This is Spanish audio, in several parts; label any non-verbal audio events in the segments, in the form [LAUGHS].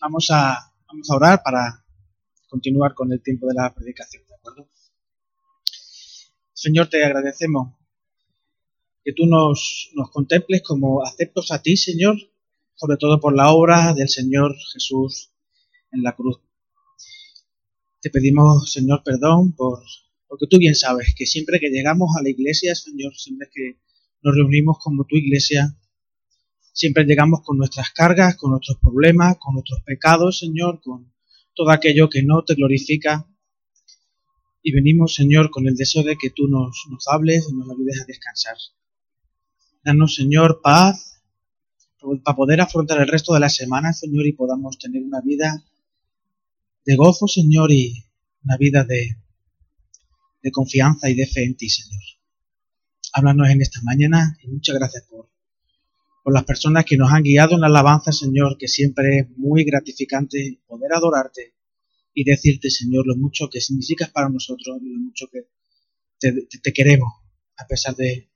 vamos a, vamos a orar para continuar con el tiempo de la predicación, ¿de acuerdo? Señor, te agradecemos que tú nos, nos contemples como aceptos a ti, Señor, sobre todo por la obra del Señor Jesús en la cruz. Te pedimos, Señor, perdón por, porque tú bien sabes que siempre que llegamos a la iglesia, Señor, siempre que nos reunimos como tu iglesia, siempre llegamos con nuestras cargas, con nuestros problemas, con nuestros pecados, Señor, con todo aquello que no te glorifica. Y venimos, Señor, con el deseo de que tú nos, nos hables y nos ayudes a descansar. Danos, Señor, paz para poder afrontar el resto de la semana, Señor, y podamos tener una vida de gozo, Señor, y una vida de, de confianza y de fe en ti, Señor. Háblanos en esta mañana y muchas gracias por, por las personas que nos han guiado en la alabanza, Señor, que siempre es muy gratificante poder adorarte y decirte, Señor, lo mucho que significas para nosotros y lo mucho que te, te queremos, a pesar de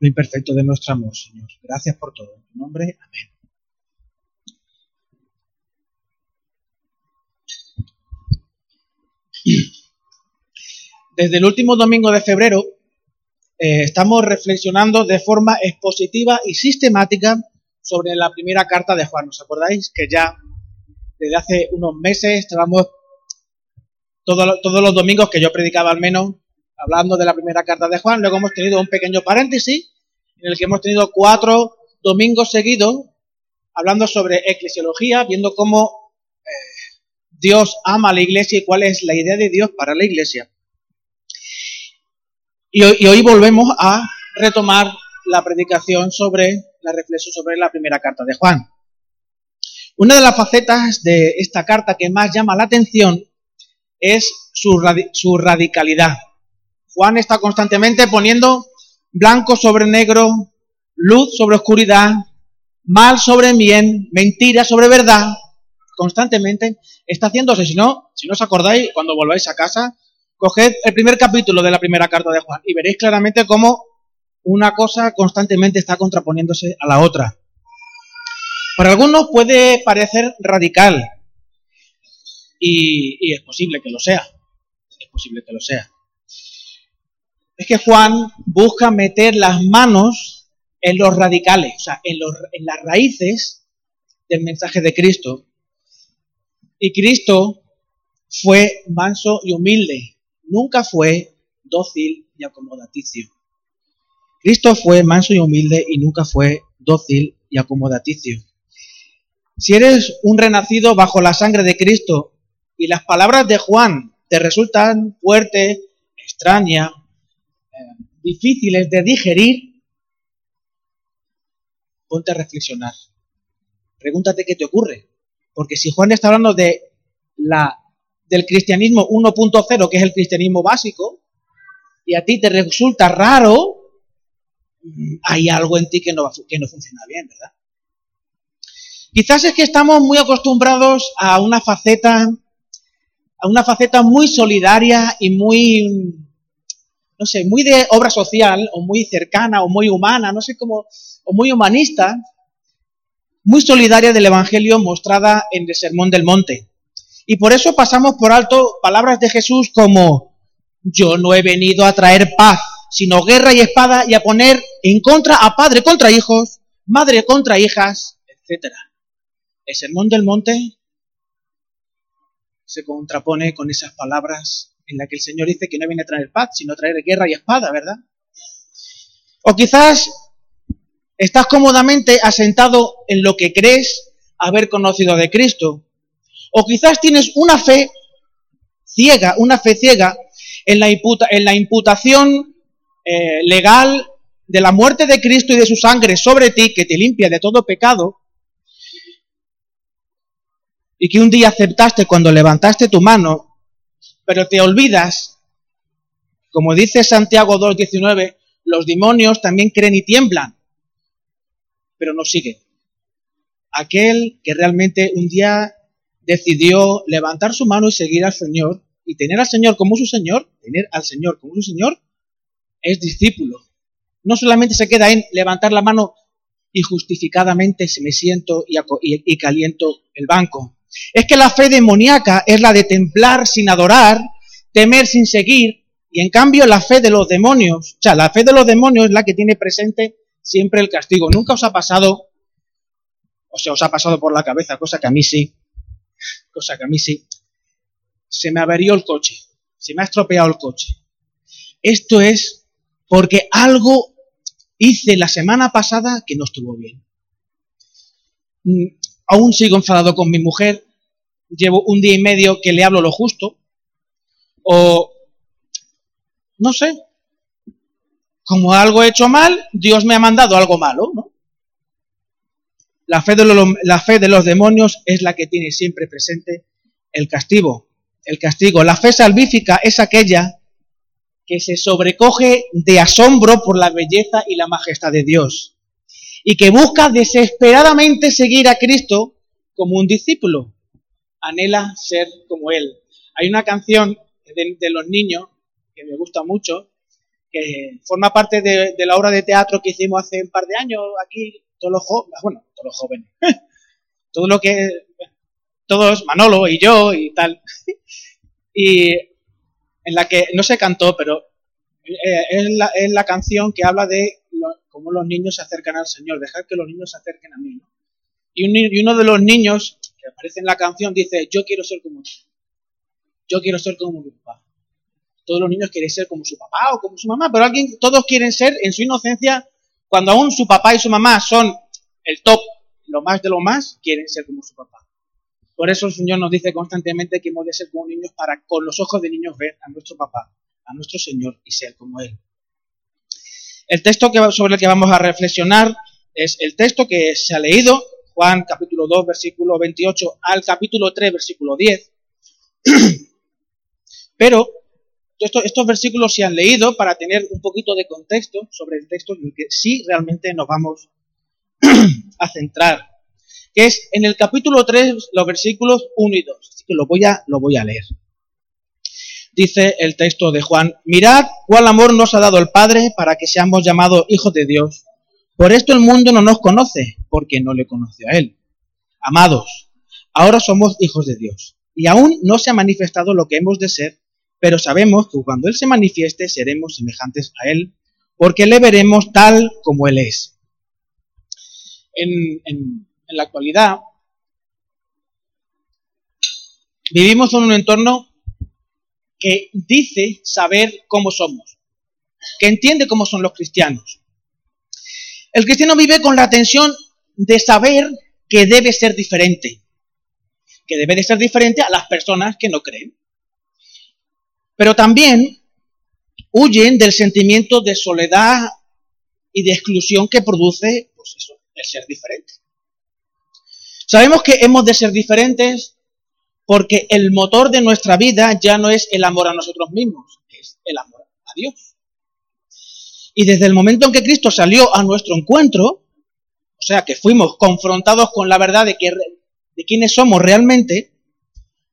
lo imperfecto de nuestro amor, Señor. Gracias por todo. En tu nombre, amén. Desde el último domingo de febrero eh, estamos reflexionando de forma expositiva y sistemática sobre la primera carta de Juan. ¿Os acordáis que ya desde hace unos meses estábamos todos, los domingos que yo predicaba al menos hablando de la primera carta de Juan? Luego hemos tenido un pequeño paréntesis en el que hemos tenido cuatro domingos seguidos hablando sobre eclesiología, viendo cómo eh, Dios ama a la iglesia y cuál es la idea de Dios para la iglesia. Y hoy, volvemos a retomar la predicación sobre la reflexión sobre la primera carta de Juan. Una de las facetas de esta carta que más llama la atención es su, su radicalidad. Juan está constantemente poniendo blanco sobre negro, luz sobre oscuridad, mal sobre bien, mentira sobre verdad, constantemente está haciéndose. Si no, si no os acordáis, cuando volváis a casa, Coged el primer capítulo de la primera carta de Juan y veréis claramente cómo una cosa constantemente está contraponiéndose a la otra. Para algunos puede parecer radical y, es posible que lo sea. Es posible que lo sea. Es que Juan busca meter las manos en los radicales, o sea, en, en las raíces del mensaje de Cristo. Y Cristo fue manso y humilde nunca fue dócil y acomodaticio. Cristo fue manso y humilde y nunca fue dócil y acomodaticio. Si eres un renacido bajo la sangre de Cristo y las palabras de Juan te resultan fuertes, extrañas, eh, difíciles de digerir, ponte a reflexionar. Pregúntate qué te ocurre. Porque si Juan está hablando de la del cristianismo 1.0, que es el cristianismo básico, y a ti te resulta raro, hay algo en ti que no, que no funciona bien, ¿verdad? Quizás es que estamos muy acostumbrados a una faceta, a una faceta muy solidaria y muy, no sé, muy de obra social, o muy cercana, o muy humana, no sé cómo, o muy humanista, muy solidaria del Evangelio mostrada en el Sermón del Monte. Y por eso pasamos por alto palabras de Jesús como, yo no he venido a traer paz, sino guerra y espada y a poner en contra a padre contra hijos, madre contra hijas, etc. El sermón del monte se contrapone con esas palabras en las que el Señor dice que no viene a traer paz, sino a traer guerra y espada, ¿verdad? O quizás estás cómodamente asentado en lo que crees haber conocido de Cristo, o quizás tienes una fe ciega, una fe ciega en la, en la imputación eh, legal de la muerte de Cristo y de su sangre sobre ti, que te limpia de todo pecado, y que un día aceptaste cuando levantaste tu mano, pero te olvidas, como dice Santiago 2.19, los demonios también creen y tiemblan, pero no siguen. Aquel que realmente un día decidió levantar su mano y seguir al Señor y tener al Señor como su Señor, tener al Señor como su Señor, es discípulo. No solamente se queda en levantar la mano y justificadamente me siento y, y, caliento el banco. Es que la fe demoníaca es la de templar sin adorar, temer sin seguir, y en cambio la fe de los demonios, o sea, la fe de los demonios es la que tiene presente siempre el castigo. Nunca os ha pasado, o sea, os ha pasado por la cabeza, cosa que a mí sí, cosa que a mí sí, se me averió el coche, se me ha estropeado el coche. Esto es porque algo hice la semana pasada que no estuvo bien. Mm, aún sigo enfadado con mi mujer, llevo un día y medio que le hablo lo justo, o no sé, como algo he hecho mal, Dios me ha mandado algo malo, ¿no? La fe, de la fe de los demonios es la que tiene siempre presente el castigo. El castigo. La fe salvífica es aquella que se sobrecoge de asombro por la belleza y la majestad de Dios y que busca desesperadamente seguir a Cristo como un discípulo. Anhela ser como Él. Hay una canción de, los niños que me gusta mucho, que forma parte de, la obra de teatro que hicimos hace un par de años aquí, todos los jóvenes, todos [LAUGHS] los todo lo que, todos, Manolo y yo y tal, [LAUGHS] y en la que no se cantó, pero eh, es, la, es, la, canción que habla de cómo los niños se acercan al Señor, dejar que los niños se acerquen a mí. Y, y, uno de los niños que aparece en la canción dice, yo quiero ser como tú, yo quiero ser como mi papá. Todos los niños quieren ser como su papá o como su mamá, pero alguien, todos quieren ser en su inocencia, cuando aún su papá y su mamá son el top, lo más de lo más, quieren ser como su papá. Por eso el Señor nos dice constantemente que hemos de ser como niños para con los ojos de niños ver a nuestro papá, a nuestro Señor y ser como Él. El texto sobre el que vamos a reflexionar es el texto que se ha leído, Juan capítulo 2, versículo 28 al capítulo 3, versículo 10. [CLEARS THROAT] Pero estos versículos se han leído para tener un poquito de contexto sobre el texto en el que sí realmente nos vamos [CLEARS THROAT] a centrar que es en el capítulo 3, los versículos 1 y 2. Así que lo voy a, lo voy a leer. Dice el texto de Juan, mirad cuál amor nos ha dado el Padre para que seamos llamados hijos de Dios. Por esto el mundo no nos conoce, porque no le conoció a Él. Amados, ahora somos hijos de Dios, y aún no se ha manifestado lo que hemos de ser, pero sabemos que cuando Él se manifieste seremos semejantes a Él, porque le veremos tal como Él es. en, la actualidad, vivimos en un entorno que dice saber cómo somos, que entiende cómo son los cristianos. El cristiano vive con la tensión de saber que debe ser diferente, que debe de ser diferente a las personas que no creen. Pero también huyen del sentimiento de soledad y de exclusión que produce pues el ser diferente. Sabemos que hemos de ser diferentes porque el motor de nuestra vida ya no es el amor a nosotros mismos, es el amor a Dios. Y desde el momento en que Cristo salió a nuestro encuentro, o sea, que fuimos confrontados con la verdad de, de quiénes somos realmente,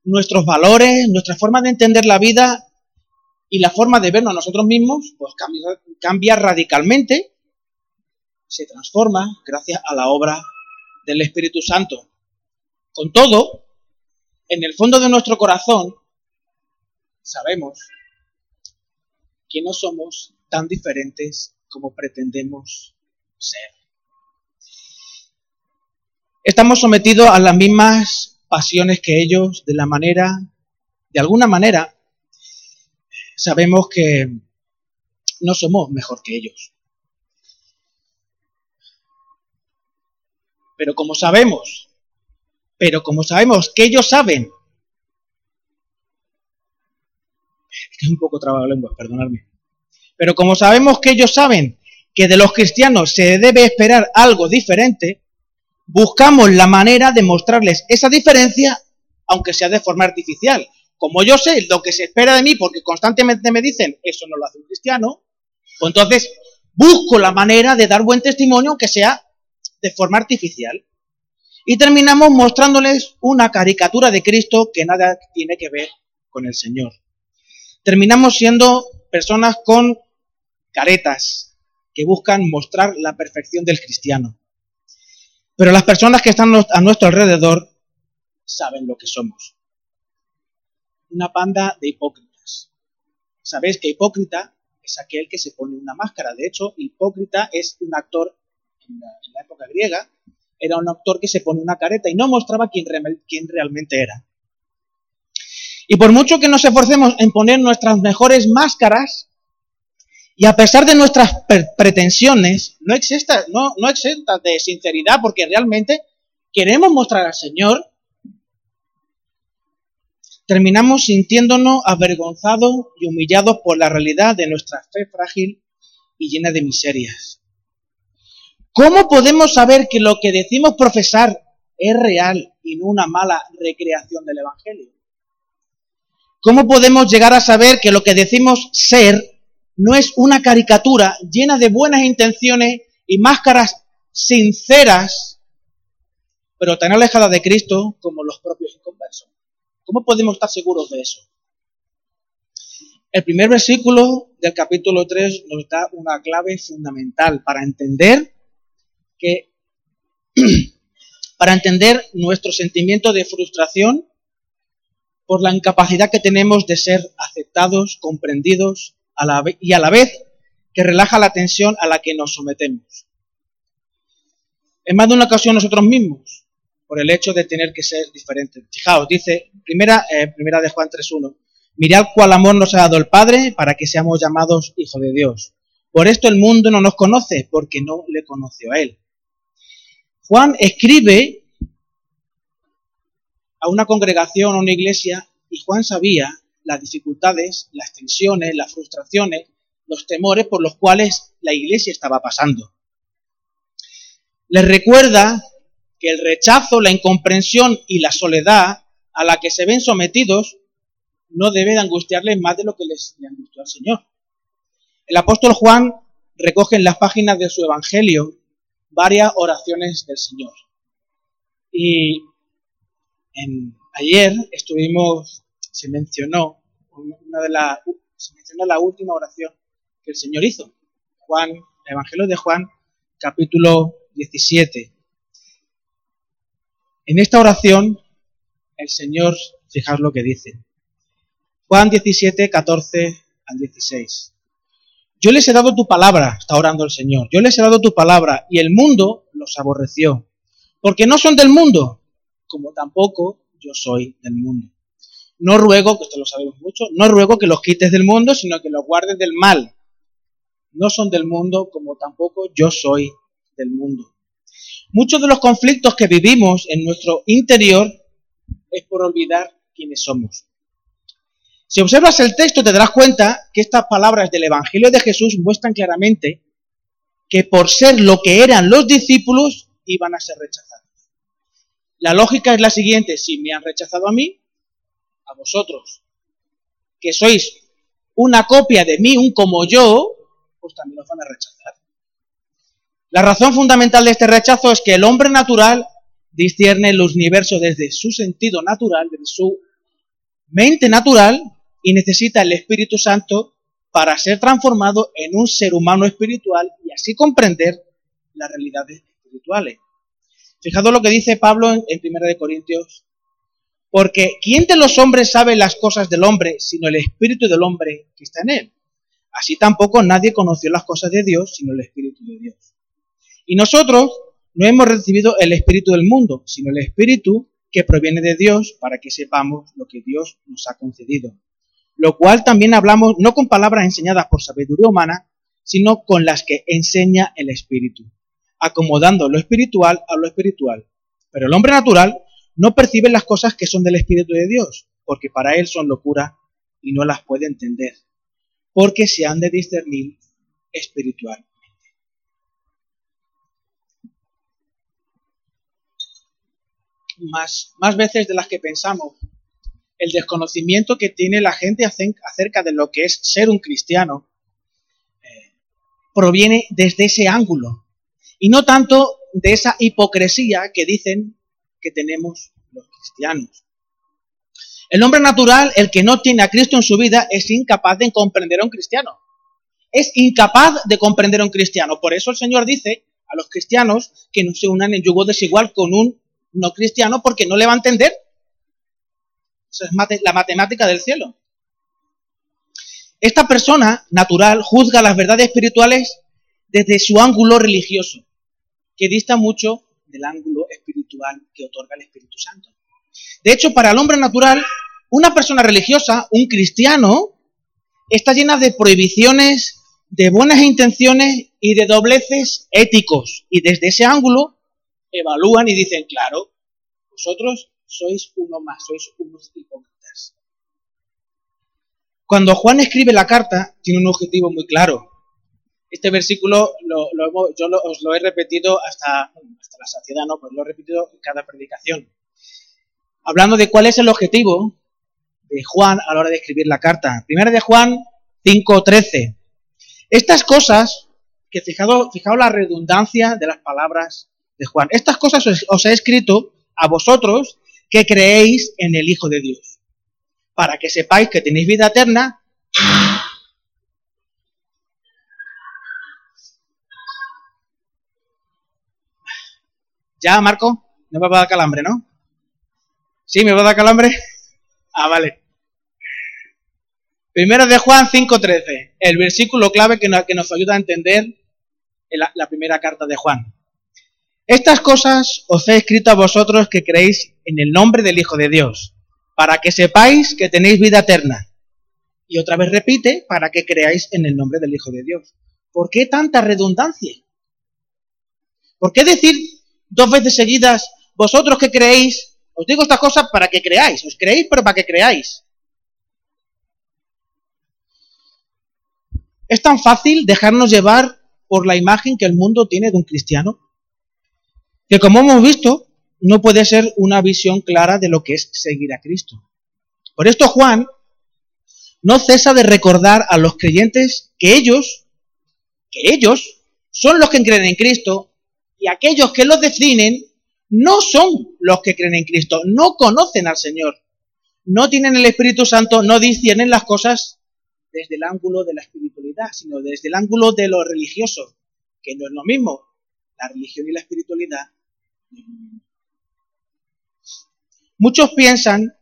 nuestros valores, nuestra forma de entender la vida y la forma de vernos a nosotros mismos, pues cambia, cambia radicalmente, se transforma gracias a la obra del Espíritu Santo. Con todo, en el fondo de nuestro corazón sabemos que no somos tan diferentes como pretendemos ser. Estamos sometidos a las mismas pasiones que ellos, de la manera, de alguna manera, sabemos que no somos mejor que ellos. Pero como sabemos, pero como sabemos que ellos saben, es un poco trabajo lengua, perdonadme, pero como sabemos que ellos saben que de los cristianos se debe esperar algo diferente, buscamos la manera de mostrarles esa diferencia, aunque sea de forma artificial. Como yo sé lo que se espera de mí, porque constantemente me dicen, eso no lo hace un cristiano, pues entonces busco la manera de dar buen testimonio, aunque sea de forma artificial. Y terminamos mostrándoles una caricatura de Cristo que nada tiene que ver con el Señor. Terminamos siendo personas con caretas que buscan mostrar la perfección del cristiano. Pero las personas que están a nuestro alrededor saben lo que somos. Una panda de hipócritas. Sabéis que hipócrita es aquel que se pone una máscara. De hecho, hipócrita es un actor en la, época griega, era un actor que se pone una careta y no mostraba quién, quién realmente era. Y por mucho que nos esforcemos en poner nuestras mejores máscaras, y a pesar de nuestras pretensiones, no exenta, no, no de sinceridad, porque realmente queremos mostrar al Señor, terminamos sintiéndonos avergonzados y humillados por la realidad de nuestra fe frágil y llena de miserias. ¿Cómo podemos saber que lo que decimos profesar es real y no una mala recreación del Evangelio? ¿Cómo podemos llegar a saber que lo que decimos ser no es una caricatura llena de buenas intenciones y máscaras sinceras, pero tan alejada de Cristo como los propios inconversos. ¿Cómo podemos estar seguros de eso? El primer versículo del capítulo 3 nos da una clave fundamental para entender que [CLEARS THROAT] para entender nuestro sentimiento de frustración por la incapacidad que tenemos de ser aceptados, comprendidos y a la vez que relaja la tensión a la que nos sometemos. En más de una ocasión nosotros mismos, por el hecho de tener que ser diferentes. Fijaos, dice, primera, eh, primera de Juan 3.1, mirad cuál amor nos ha dado el Padre para que seamos llamados hijos de Dios. Por esto el mundo no nos conoce, porque no le conoció a Él. Juan escribe a una congregación, a una iglesia, y Juan sabía las dificultades, las tensiones, las frustraciones, los temores por los cuales la iglesia estaba pasando. Les recuerda que el rechazo, la incomprensión y la soledad a la que se ven sometidos no debe de angustiarles más de lo que les angustió al Señor. El apóstol Juan recoge en las páginas de su Evangelio varias oraciones del Señor. Y ayer estuvimos se mencionó una de la, se mencionó la última oración que el Señor hizo. Juan, Evangelio de Juan, capítulo 17. En esta oración, el Señor, fijaos lo que dice. Juan 17, 14 al 16. Yo les he dado tu palabra, está orando el Señor. Yo les he dado tu palabra y el mundo los aborreció. Porque no son del mundo, como tampoco yo soy del mundo. No ruego, que esto lo sabemos mucho, no ruego que los quites del mundo, sino que los guardes del mal. No son del mundo como tampoco yo soy del mundo. Muchos de los conflictos que vivimos en nuestro interior es por olvidar quiénes somos. Si observas el texto te darás cuenta que estas palabras del Evangelio de Jesús muestran claramente que por ser lo que eran los discípulos iban a ser rechazados. La lógica es la siguiente, si me han rechazado a mí, a vosotros, que sois una copia de mí, un como yo, pues también os van a rechazar. La razón fundamental de este rechazo es que el hombre natural discierne el universo desde su sentido natural, desde su mente natural, y necesita el Espíritu Santo para ser transformado en un ser humano espiritual y así comprender las realidades espirituales. Fijaos lo que dice Pablo en, 1 Corintios porque ¿quién de los hombres sabe las cosas del hombre sino el espíritu del hombre que está en él? Así tampoco nadie conoció las cosas de Dios sino el espíritu de Dios. Y nosotros no hemos recibido el espíritu del mundo, sino el espíritu que proviene de Dios para que sepamos lo que Dios nos ha concedido. Lo cual también hablamos no con palabras enseñadas por sabiduría humana, sino con las que enseña el espíritu, acomodando lo espiritual a lo espiritual. Pero el hombre natural no percibe las cosas que son del Espíritu de Dios, porque para él son locura y no las puede entender, porque se han de discernir espiritualmente. Más, más veces de las que pensamos, el desconocimiento que tiene la gente acerca de lo que es ser un cristiano eh, proviene desde ese ángulo y no tanto de esa hipocresía que dicen que tenemos los cristianos. El hombre natural, el que no tiene a Cristo en su vida, es incapaz de comprender a un cristiano. Es incapaz de comprender a un cristiano. Por eso el Señor dice a los cristianos que no se unan en yugo desigual con un no cristiano porque no le va a entender. Eso es la matemática del cielo. Esta persona natural juzga las verdades espirituales desde su ángulo religioso, que dista mucho del ángulo espiritual que otorga el Espíritu Santo. De hecho, para el hombre natural, una persona religiosa, un cristiano, está llena de prohibiciones, de buenas intenciones y de dobleces éticos. Y desde ese ángulo evalúan y dicen, claro, vosotros sois uno más, sois unos hipócritas. Cuando Juan escribe la carta, tiene un objetivo muy claro. Este versículo lo, yo os lo he repetido hasta, hasta la saciedad, ¿no? Pues lo he repetido en cada predicación. Hablando de cuál es el objetivo de Juan a la hora de escribir la carta. Primera de Juan 5.13. Estas cosas, que fijado, fijaos la redundancia de las palabras de Juan, estas cosas os, he escrito a vosotros que creéis en el Hijo de Dios, para que sepáis que tenéis vida eterna. ¿Ya, Marco? No me va a dar calambre, ¿no? ¿Sí? ¿Me va a dar calambre? Ah, vale. Primero de Juan 5.13, el versículo clave que nos, ayuda a entender la primera carta de Juan. Estas cosas os he escrito a vosotros que creéis en el nombre del Hijo de Dios, para que sepáis que tenéis vida eterna. Y otra vez repite, para que creáis en el nombre del Hijo de Dios. ¿Por qué tanta redundancia? ¿Por qué decir dos veces seguidas, vosotros que creéis os digo estas cosas para que creáis. Os creéis, pero para que creáis. Es tan fácil dejarnos llevar por la imagen que el mundo tiene de un cristiano, que como hemos visto, no puede ser una visión clara de lo que es seguir a Cristo. Por esto Juan no cesa de recordar a los creyentes que ellos, que ellos son los que creen en Cristo y aquellos que los definen no son los que creen en Cristo, no conocen al Señor, no tienen el Espíritu Santo, no disciernen las cosas desde el ángulo de la espiritualidad, sino desde el ángulo de lo religioso, que no es lo mismo. La religión y la espiritualidad. Muchos piensan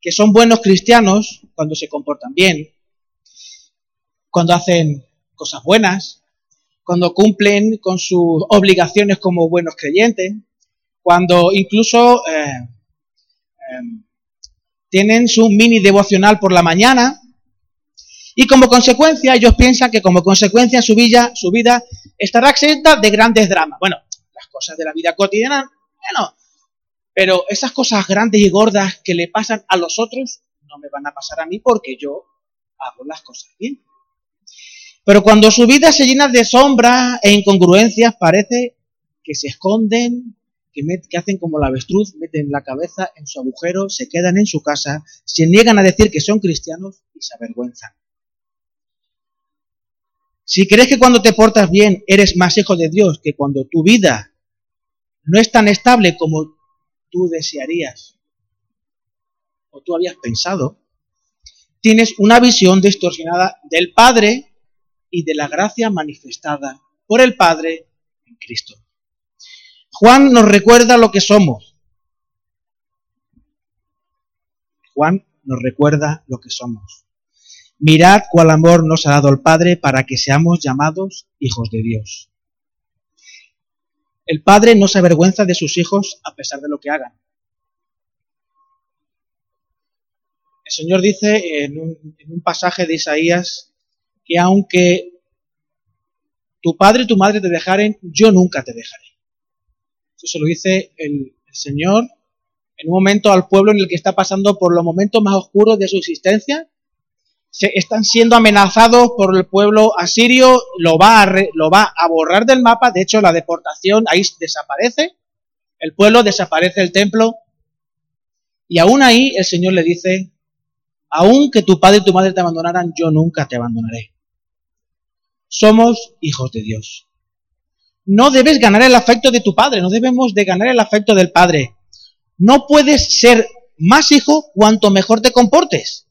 que son buenos cristianos cuando se comportan bien, cuando hacen cosas buenas, cuando cumplen con sus obligaciones como buenos creyentes, cuando incluso eh, em, tienen su mini devocional por la mañana y como consecuencia ellos piensan que como consecuencia su vida, su vida estará exenta de grandes dramas. Bueno, las cosas de la vida cotidiana, bueno, pero esas cosas grandes y gordas que le pasan a los otros no me van a pasar a mí porque yo hago las cosas bien. Pero cuando su vida se llena de sombras e incongruencias, parece que se esconden que, hacen como la avestruz, meten la cabeza en su agujero, se quedan en su casa, se niegan a decir que son cristianos y se avergüenzan. Si crees que cuando te portas bien eres más hijo de Dios que cuando tu vida no es tan estable como tú desearías o tú habías pensado, tienes una visión distorsionada del Padre y de la gracia manifestada por el Padre en Cristo. Juan nos recuerda lo que somos. Juan nos recuerda lo que somos. Mirad cuál amor nos ha dado el Padre para que seamos llamados hijos de Dios. El Padre no se avergüenza de sus hijos a pesar de lo que hagan. El Señor dice en un, pasaje de Isaías que aunque tu padre y tu madre te dejaren, yo nunca te dejaré. Eso se lo dice el, Señor en un momento al pueblo en el que está pasando por los momentos más oscuros de su existencia. Se, están siendo amenazados por el pueblo asirio, lo va, a lo va a borrar del mapa, de hecho la deportación ahí desaparece, el pueblo desaparece el templo, y aún ahí el Señor le dice, aun que tu padre y tu madre te abandonaran, yo nunca te abandonaré. Somos hijos de Dios no debes ganar el afecto de tu padre, no debemos de ganar el afecto del padre. No puedes ser más hijo cuanto mejor te comportes.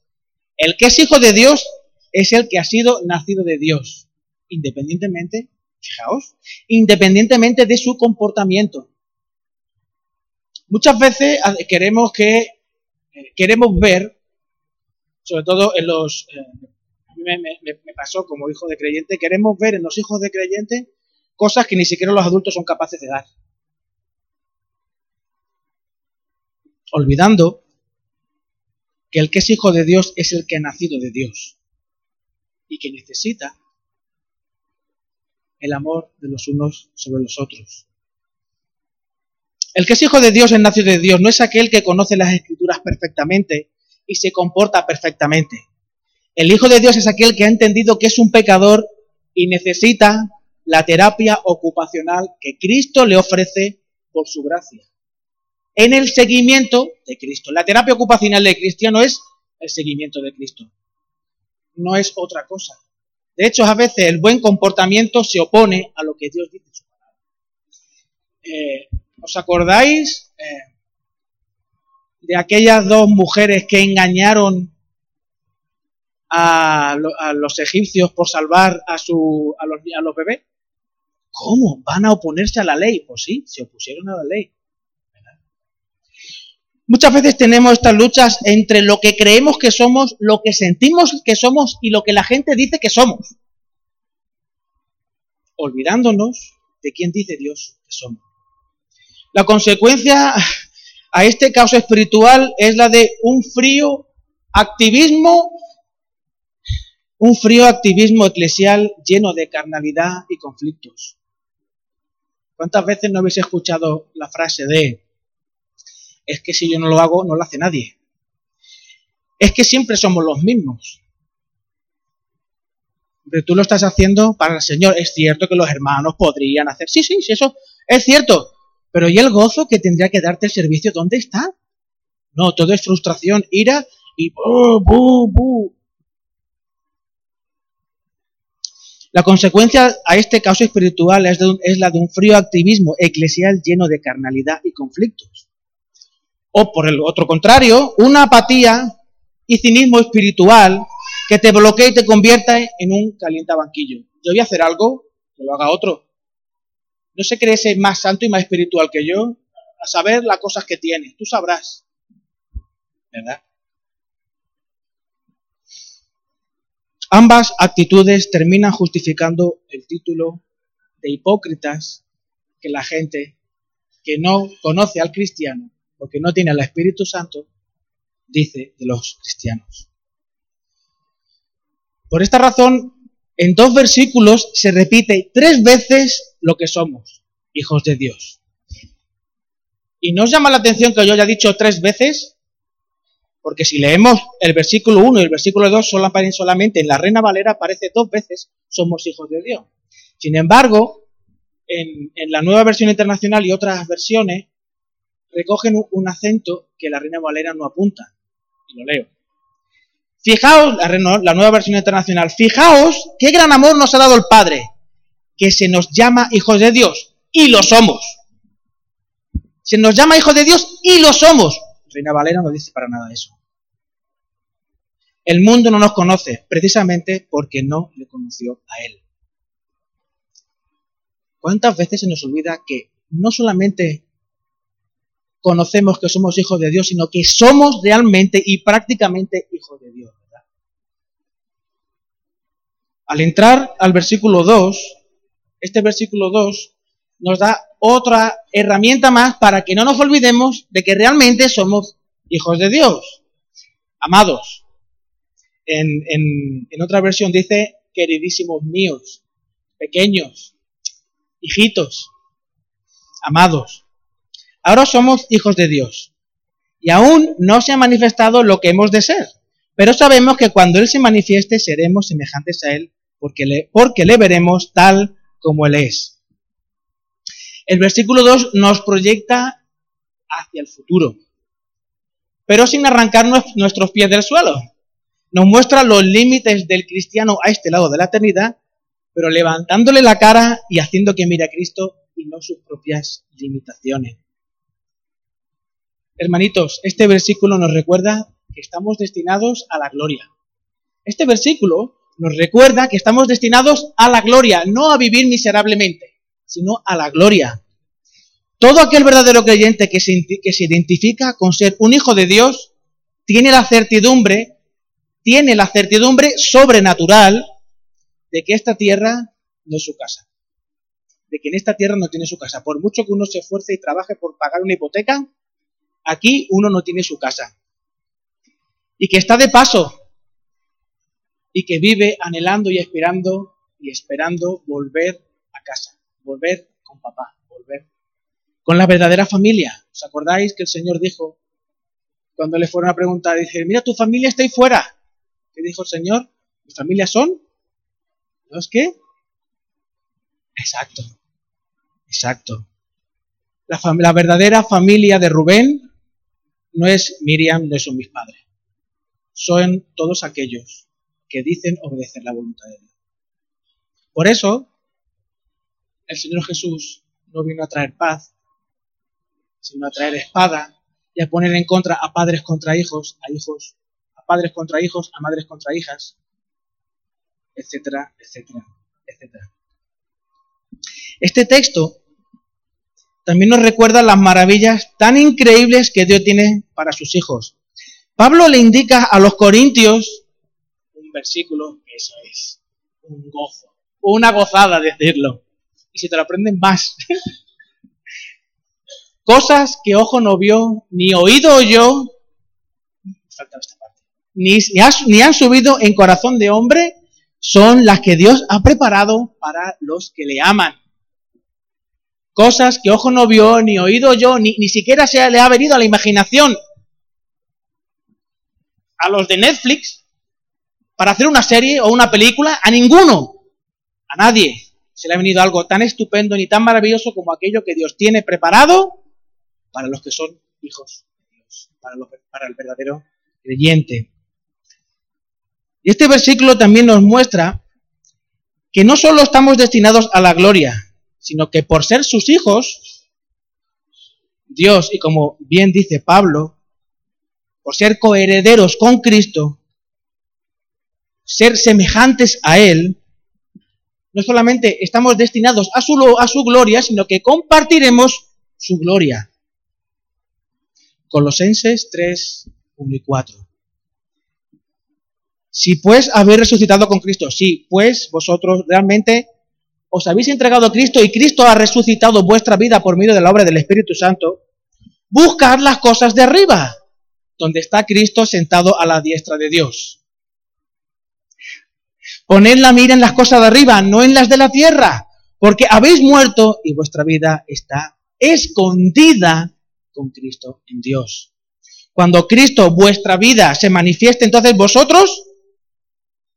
El que es hijo de Dios es el que ha sido nacido de Dios, independientemente Fijaos, independientemente de su comportamiento. Muchas veces queremos que eh, queremos ver, sobre todo en los, eh, a mí me, pasó como hijo de creyente, queremos ver en los hijos de creyente cosas que ni siquiera los adultos son capaces de dar. Olvidando que el que es hijo de Dios es el que ha nacido de Dios y que necesita el amor de los unos sobre los otros. El que es hijo de Dios, el nacido de Dios, no es aquel que conoce las escrituras perfectamente y se comporta perfectamente. El hijo de Dios es aquel que ha entendido que es un pecador y necesita la terapia ocupacional que Cristo le ofrece por su gracia. En el seguimiento de Cristo. La terapia ocupacional de cristiano es el seguimiento de Cristo. No es otra cosa. De hecho, a veces el buen comportamiento se opone a lo que Dios dice en su palabra. Eh, ¿Os acordáis eh, de aquellas dos mujeres que engañaron a, los egipcios por salvar a, su, los, a los bebés? ¿Cómo? ¿Van a oponerse a la ley? Pues sí, se opusieron a la ley. Muchas veces tenemos estas luchas entre lo que creemos que somos, lo que sentimos que somos y lo que la gente dice que somos. Olvidándonos de quién dice Dios que somos. La consecuencia a este caos espiritual es la de un frío activismo, un frío activismo eclesial lleno de carnalidad y conflictos. ¿Cuántas veces no habéis escuchado la frase de, es que si yo no lo hago, no lo hace nadie? Es que siempre somos los mismos. Pero tú lo estás haciendo para el Señor. Es cierto que los hermanos podrían hacer. Sí, sí, sí, eso es cierto. Pero ¿y el gozo que tendría que darte el servicio? ¿Dónde está? No, todo es frustración, ira y bu, La consecuencia a este caso espiritual es, es, la de un frío activismo eclesial lleno de carnalidad y conflictos. O por el otro contrario, una apatía y cinismo espiritual que te bloquea y te convierta en un calientabanquillo. Yo voy a hacer algo, que lo haga otro no se cree ser más santo y más espiritual que yo, a saber las cosas que tiene. Tú sabrás. ¿Verdad? Ambas actitudes terminan justificando el título de hipócritas que la gente que no conoce al cristiano, porque no tiene al Espíritu Santo, dice de los cristianos. Por esta razón, en dos versículos se repite tres veces lo que somos, hijos de Dios. ¿Y no os llama la atención que yo haya dicho tres veces? Porque si leemos el versículo 1 y el versículo 2 solamente en la Reina Valera aparece dos veces, somos hijos de Dios. Sin embargo, en, la nueva versión internacional y otras versiones recogen un acento que la Reina Valera no apunta. Y lo leo. Fijaos, la, nueva versión internacional, fijaos qué gran amor nos ha dado el Padre, que se nos llama hijos de Dios, y lo somos. Se nos llama hijos de Dios y lo somos. Reina Valera no dice para nada eso. El mundo no nos conoce precisamente porque no le conoció a Él. ¿Cuántas veces se nos olvida que no solamente conocemos que somos hijos de Dios, sino que somos realmente y prácticamente hijos de Dios. Al entrar al versículo 2, este versículo 2 nos da otra herramienta más para que no nos olvidemos de que realmente somos hijos de Dios. Amados, en, en otra versión dice, queridísimos míos, pequeños, hijitos, amados. Ahora somos hijos de Dios. Y aún no se ha manifestado lo que hemos de ser. Pero sabemos que cuando Él se manifieste seremos semejantes a Él porque le, porque le veremos tal como Él es. El versículo 2 nos proyecta hacia el futuro, pero sin arrancar nuestros pies del suelo. Nos muestra los límites del cristiano a este lado de la eternidad, pero levantándole la cara y haciendo que mire a Cristo y no sus propias limitaciones. Hermanitos, este versículo nos recuerda que estamos destinados a la gloria. Este versículo nos recuerda que estamos destinados a la gloria, no a vivir miserablemente, sino a la gloria. Todo aquel verdadero creyente que se, identifica con ser un hijo de Dios tiene la certidumbre, tiene la certidumbre sobrenatural de que esta tierra no es su casa. De que en esta tierra no tiene su casa. Por mucho que uno se esfuerce y trabaje por pagar una hipoteca, aquí uno no tiene su casa. Y que está de paso. Y que vive anhelando y esperando y esperando volver a casa. Volver con papá. Volver con la verdadera familia. ¿Os acordáis que el Señor dijo, cuando le fueron a preguntar, dice, mira, tu familia está ahí fuera. ¿Qué dijo el Señor? ¿Mi familia son? ¿Los qué? Exacto, exacto. La, la, verdadera familia de Rubén no es Miriam, no son mis padres. Son todos aquellos que dicen obedecer la voluntad de Dios. Por eso, el Señor Jesús no vino a traer paz, sino a traer espada y a poner en contra a padres contra hijos, a hijos, a padres contra hijos, a madres contra hijas, etcétera, etcétera, etcétera. Este texto también nos recuerda las maravillas tan increíbles que Dios tiene para sus hijos. Pablo le indica a los corintios un versículo eso es un gozo, una gozada decirlo. Y si te lo aprenden más. [LAUGHS] Cosas que ojo no vio, ni oído oyó, falta ni, ni han subido en corazón de hombre, son las que Dios ha preparado para los que le aman. Cosas que ojo no vio, ni oído yo, ni, ni siquiera se le ha venido a la imaginación a los de Netflix para hacer una serie o una película, a ninguno, a nadie se le ha venido algo tan estupendo ni tan maravilloso como aquello que Dios tiene preparado para los que son hijos de Dios, para, para el verdadero creyente. Y este versículo también nos muestra que no solo estamos destinados a la gloria, sino que por ser sus hijos, Dios, y como bien dice Pablo, por ser coherederos con Cristo, ser semejantes a Él, no solamente estamos destinados a su, gloria, sino que compartiremos su gloria. Colosenses 3, 1 y 4. Si pues habéis resucitado con Cristo, sí, pues vosotros realmente os habéis entregado a Cristo y Cristo ha resucitado vuestra vida por medio de la obra del Espíritu Santo, buscad las cosas de arriba, donde está Cristo sentado a la diestra de Dios. Poned la mira en las cosas de arriba, no en las de la tierra, porque habéis muerto y vuestra vida está escondida con Cristo en Dios. Cuando Cristo, vuestra vida, se manifieste, entonces vosotros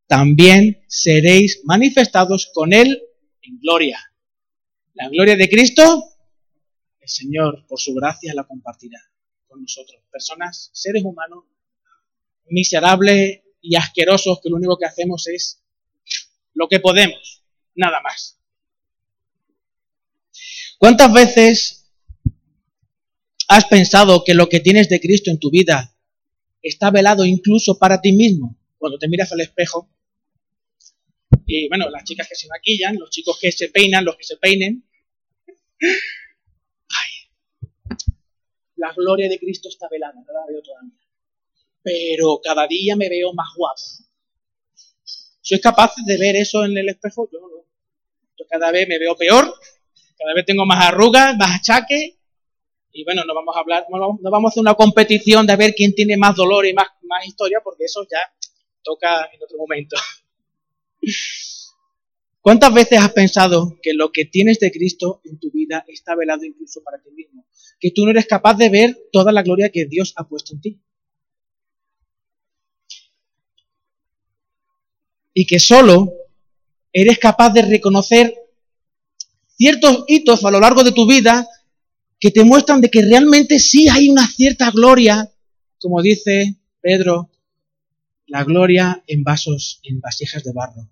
también seréis manifestados con Él en gloria. La gloria de Cristo, el Señor, por su gracia, la compartirá con nosotros. Personas, seres humanos, miserables y asquerosos, que lo único que hacemos es lo que podemos, nada más. ¿Cuántas veces has pensado que lo que tienes de Cristo en tu vida está velado incluso para ti mismo? Cuando te miras al espejo y bueno, las chicas que se maquillan, los chicos que se peinan, los que se peinen. Ay, la gloria de Cristo está velada, no la veo todavía. Pero cada día me veo más guapo. ¿Soy capaz de ver eso en el espejo? Yo no. Yo cada vez me veo peor, cada vez tengo más arrugas, más achaques. Y bueno, no vamos a hablar, no vamos a hacer una competición de ver quién tiene más dolor y más, más historia, porque eso ya toca en otro momento. ¿Cuántas veces has pensado que lo que tienes de Cristo en tu vida está velado incluso para ti mismo? Que tú no eres capaz de ver toda la gloria que Dios ha puesto en ti. Y que solo eres capaz de reconocer ciertos hitos a lo largo de tu vida que te muestran de que realmente sí hay una cierta gloria, como dice Pedro, la gloria en vasos, en vasijas de barro.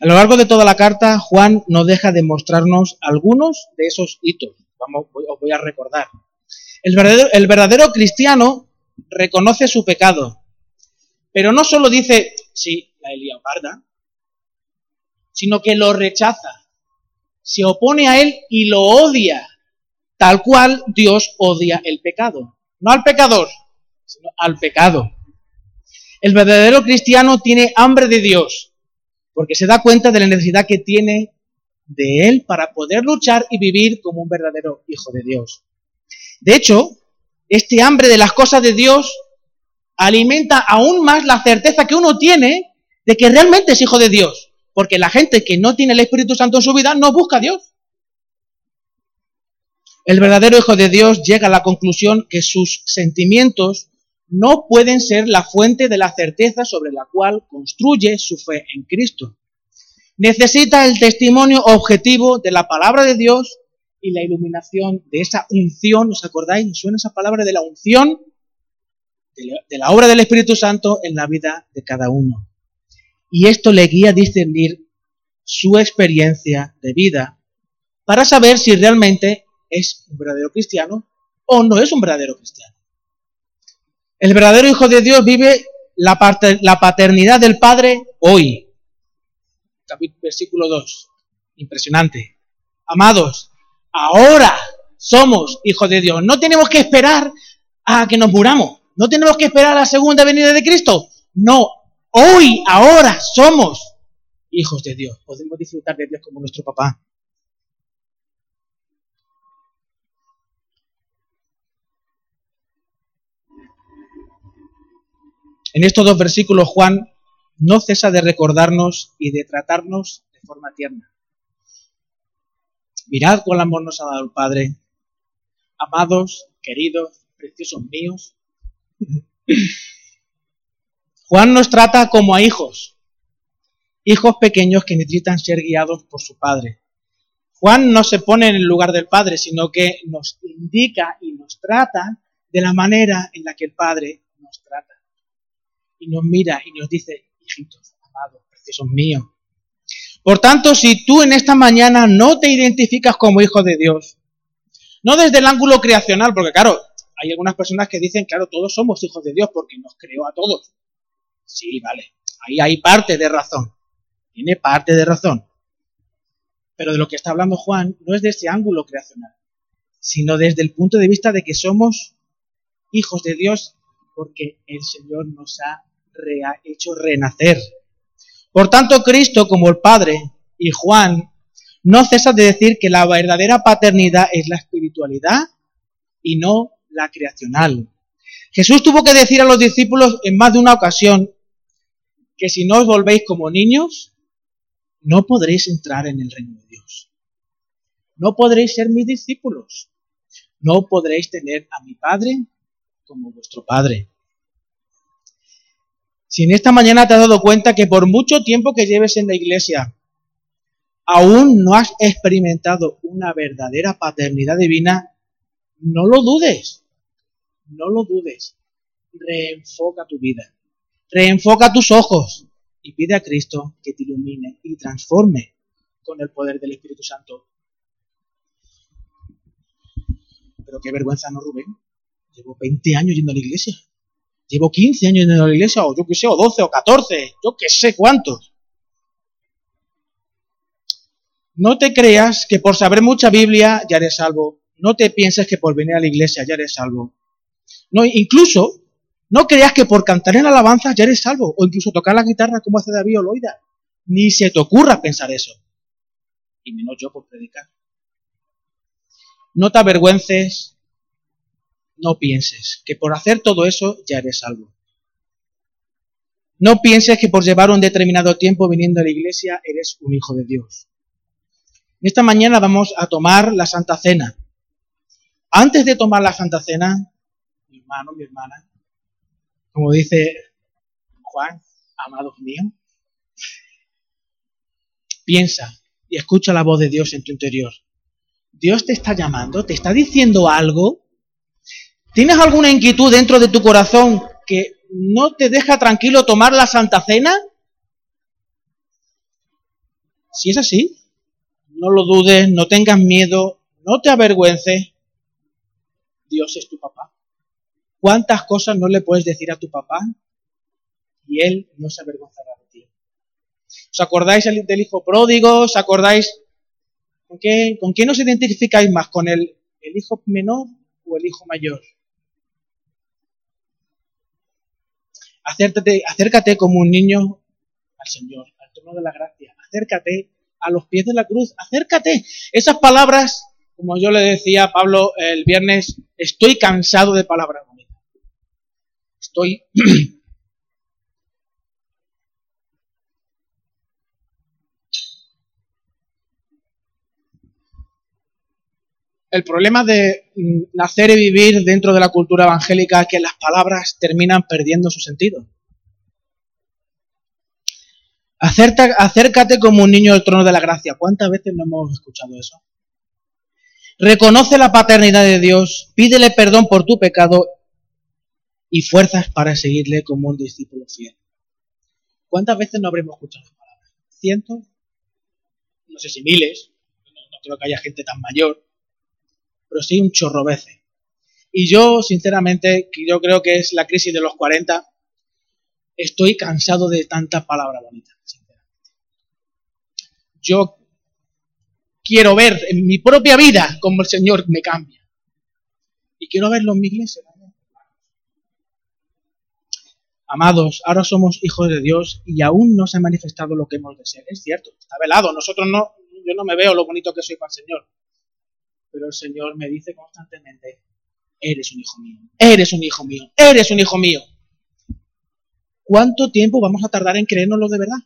A lo largo de toda la carta, Juan no deja de mostrarnos algunos de esos hitos. Vamos, os voy a recordar. El verdadero, el verdadero cristiano reconoce su pecado, Pero no solo dice, sí, la Elia parda, sino que lo rechaza, se opone a él y lo odia, tal cual Dios odia el pecado. No al pecador, sino al pecado. El verdadero cristiano tiene hambre de Dios, porque se da cuenta de la necesidad que tiene de Él para poder luchar y vivir como un verdadero hijo de Dios. De hecho, este hambre de las cosas de Dios alimenta aún más la certeza que uno tiene de que realmente es hijo de Dios. Porque la gente que no tiene el Espíritu Santo en su vida no busca a Dios. El verdadero hijo de Dios llega a la conclusión que sus sentimientos no pueden ser la fuente de la certeza sobre la cual construye su fe en Cristo. Necesita el testimonio objetivo de la palabra de Dios y la iluminación de esa unción. ¿Os acordáis? ¿Suena esa palabra de la unción? De la obra del Espíritu Santo en la vida de cada uno. Y esto le guía a discernir su experiencia de vida para saber si realmente es un verdadero cristiano o no es un verdadero cristiano. El verdadero Hijo de Dios vive la, paternidad del Padre hoy. Versículo 2. Impresionante. Amados, ahora somos hijos de Dios. No tenemos que esperar a que nos muramos. No tenemos que esperar a la segunda venida de Cristo. No, hoy, ahora somos hijos de Dios. Podemos disfrutar de Dios como nuestro papá. En estos dos versículos Juan no cesa de recordarnos y de tratarnos de forma tierna. Mirad cuál amor nos ha dado el Padre. Amados, queridos, preciosos míos. Juan nos trata como a hijos, hijos pequeños que necesitan ser guiados por su Padre. Juan no se pone en el lugar del Padre, sino que nos indica y nos trata de la manera en la que el Padre nos trata y nos mira y nos dice, hijitos, amados, preciosos míos. Por tanto, si tú en esta mañana no te identificas como hijo de Dios, no desde el ángulo creacional, porque claro, hay algunas personas que dicen, claro, todos somos hijos de Dios porque nos creó a todos. Sí, vale, ahí hay parte de razón, tiene parte de razón. Pero de lo que está hablando Juan no es de ese ángulo creacional, sino desde el punto de vista de que somos hijos de Dios porque el Señor nos ha ha hecho renacer. Por tanto, Cristo, como el Padre, y Juan, no cesa de decir que la verdadera paternidad es la espiritualidad y no la creacional. Jesús tuvo que decir a los discípulos en más de una ocasión que si no os volvéis como niños, no podréis entrar en el reino de Dios. No podréis ser mis discípulos. No podréis tener a mi Padre como vuestro Padre. Si en esta mañana te has dado cuenta que por mucho tiempo que lleves en la iglesia, aún no has experimentado una verdadera paternidad divina, no lo dudes, no lo dudes. Reenfoca tu vida, reenfoca tus ojos y pide a Cristo que te ilumine y transforme con el poder del Espíritu Santo. Pero qué vergüenza, ¿no, Rubén? Llevo 20 años yendo a la iglesia. Llevo 15 años en la iglesia, o yo qué sé, o 12 o 14, yo qué sé cuántos. No te creas que por saber mucha Biblia ya eres salvo. No te pienses que por venir a la iglesia ya eres salvo. No, incluso, no creas que por cantar en alabanza ya eres salvo, o incluso tocar la guitarra como hace David Oloida. Ni se te ocurra pensar eso. Y menos yo por predicar. No te avergüences no pienses que por hacer todo eso ya eres salvo. No pienses que por llevar un determinado tiempo viniendo a la iglesia eres un hijo de Dios. Esta mañana vamos a tomar la Santa Cena. Antes de tomar la Santa Cena, mi hermano, mi hermana, como dice Juan, amados míos, piensa y escucha la voz de Dios en tu interior. Dios te está llamando, te está diciendo algo ¿Tienes alguna inquietud dentro de tu corazón que no te deja tranquilo tomar la Santa Cena? Si es así, no lo dudes, no tengas miedo, no te avergüences. Dios es tu papá. ¿Cuántas cosas no le puedes decir a tu papá? y Él no se avergonzará de ti. ¿Os acordáis del hijo pródigo? ¿Os acordáis con qué, con quién os identificáis más? ¿Con el, el hijo menor o el hijo mayor? Acércate, acércate como un niño al Señor, al trono de la gracia. Acércate a los pies de la cruz. Acércate. Esas palabras, como yo le decía a Pablo el viernes, estoy cansado de palabras bonitas. Estoy [CLEARS THROAT] El problema de mm, nacer y vivir dentro de la cultura evangélica es que las palabras terminan perdiendo su sentido. acércate como un niño al trono de la gracia. ¿Cuántas veces no hemos escuchado eso? Reconoce la paternidad de Dios, pídele perdón por tu pecado y fuerzas para seguirle como un discípulo fiel. ¿Cuántas veces no habremos escuchado las palabras? ¿Cientos? No sé si miles. no creo que haya gente tan mayor pero sí un chorro veces. Y yo, sinceramente, que yo creo que es la crisis de los 40, estoy cansado de tantas palabras bonitas, sinceramente. Yo quiero ver en mi propia vida cómo el Señor me cambia. Y quiero verlo en mi iglesia Amados, ahora somos hijos de Dios y aún no se ha manifestado lo que hemos de ser. Es cierto, está velado. Nosotros no, yo no me veo lo bonito que soy para el Señor pero el Señor me dice constantemente, eres un hijo mío, eres un hijo mío, eres un hijo mío. ¿Cuánto tiempo vamos a tardar en creérnoslo de verdad?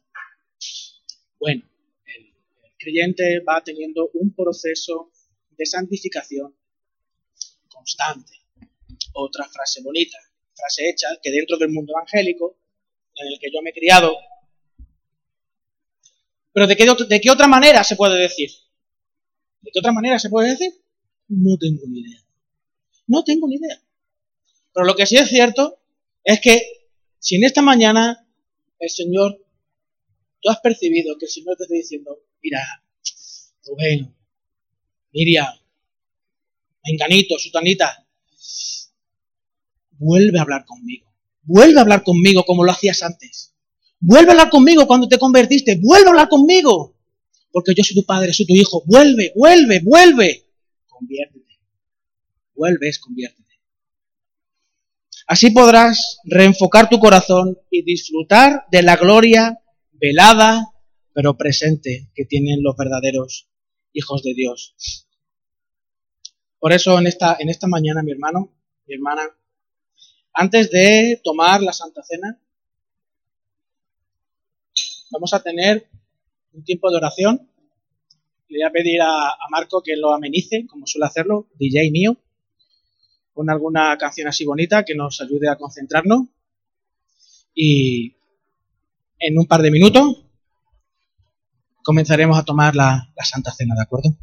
Bueno, el, creyente va teniendo un proceso de santificación constante. Otra frase bonita, frase hecha, que dentro del mundo evangélico, en el que yo me he criado, pero ¿de qué, de qué otra manera se puede decir? ¿De qué otra manera se puede decir? No tengo ni idea. No tengo ni idea. Pero lo que sí es cierto es que si en esta mañana el Señor, tú has percibido que el Señor te está diciendo, mira, Rubén, Miriam, Menganito, Sutanita, vuelve a hablar conmigo. Vuelve a hablar conmigo como lo hacías antes. Vuelve a hablar conmigo cuando te convertiste. Vuelve a hablar conmigo porque yo soy tu padre, soy tu hijo. Vuelve, vuelve, vuelve. Conviértete. Vuelves, conviértete. Así podrás reenfocar tu corazón y disfrutar de la gloria velada, pero presente que tienen los verdaderos hijos de Dios. Por eso en esta, en esta mañana, mi hermano, mi hermana, antes de tomar la Santa Cena, vamos a tener un tiempo de oración. Le voy a pedir a, Marco que lo amenice, como suele hacerlo, DJ mío, con alguna canción así bonita que nos ayude a concentrarnos. Y en un par de minutos comenzaremos a tomar la, la Santa Cena, ¿de acuerdo?